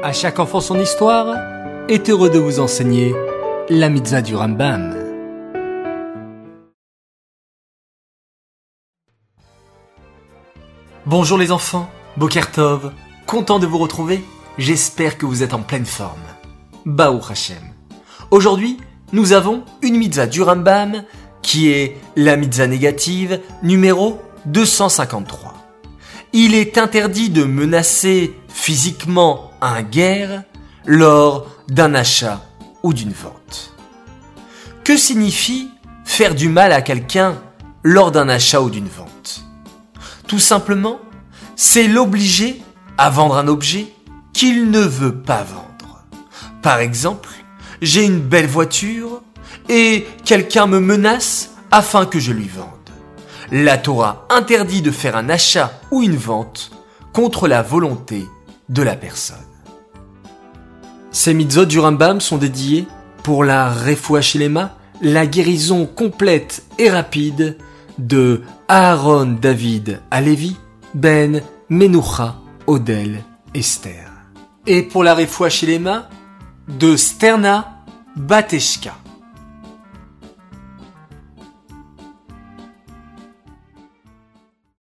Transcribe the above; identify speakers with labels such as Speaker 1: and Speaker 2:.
Speaker 1: À chaque enfant son histoire est heureux de vous enseigner la mitzvah du Rambam. Bonjour les enfants, Bokertov, content de vous retrouver, j'espère que vous êtes en pleine forme. Baou Hashem. Aujourd'hui, nous avons une mitzvah du Rambam qui est la mitzvah négative numéro 253. Il est interdit de menacer physiquement un guerre lors d'un achat ou d'une vente. Que signifie faire du mal à quelqu'un lors d'un achat ou d'une vente? Tout simplement, c'est l'obliger à vendre un objet qu'il ne veut pas vendre. Par exemple, j'ai une belle voiture et quelqu'un me menace afin que je lui vende. La Torah interdit de faire un achat ou une vente contre la volonté de la personne. Ces mitzvot du Rambam sont dédiés pour la Shilema, la guérison complète et rapide de Aaron David Alevi, Ben Menucha Odel Esther. Et pour la Shilema de Sterna Bateshka.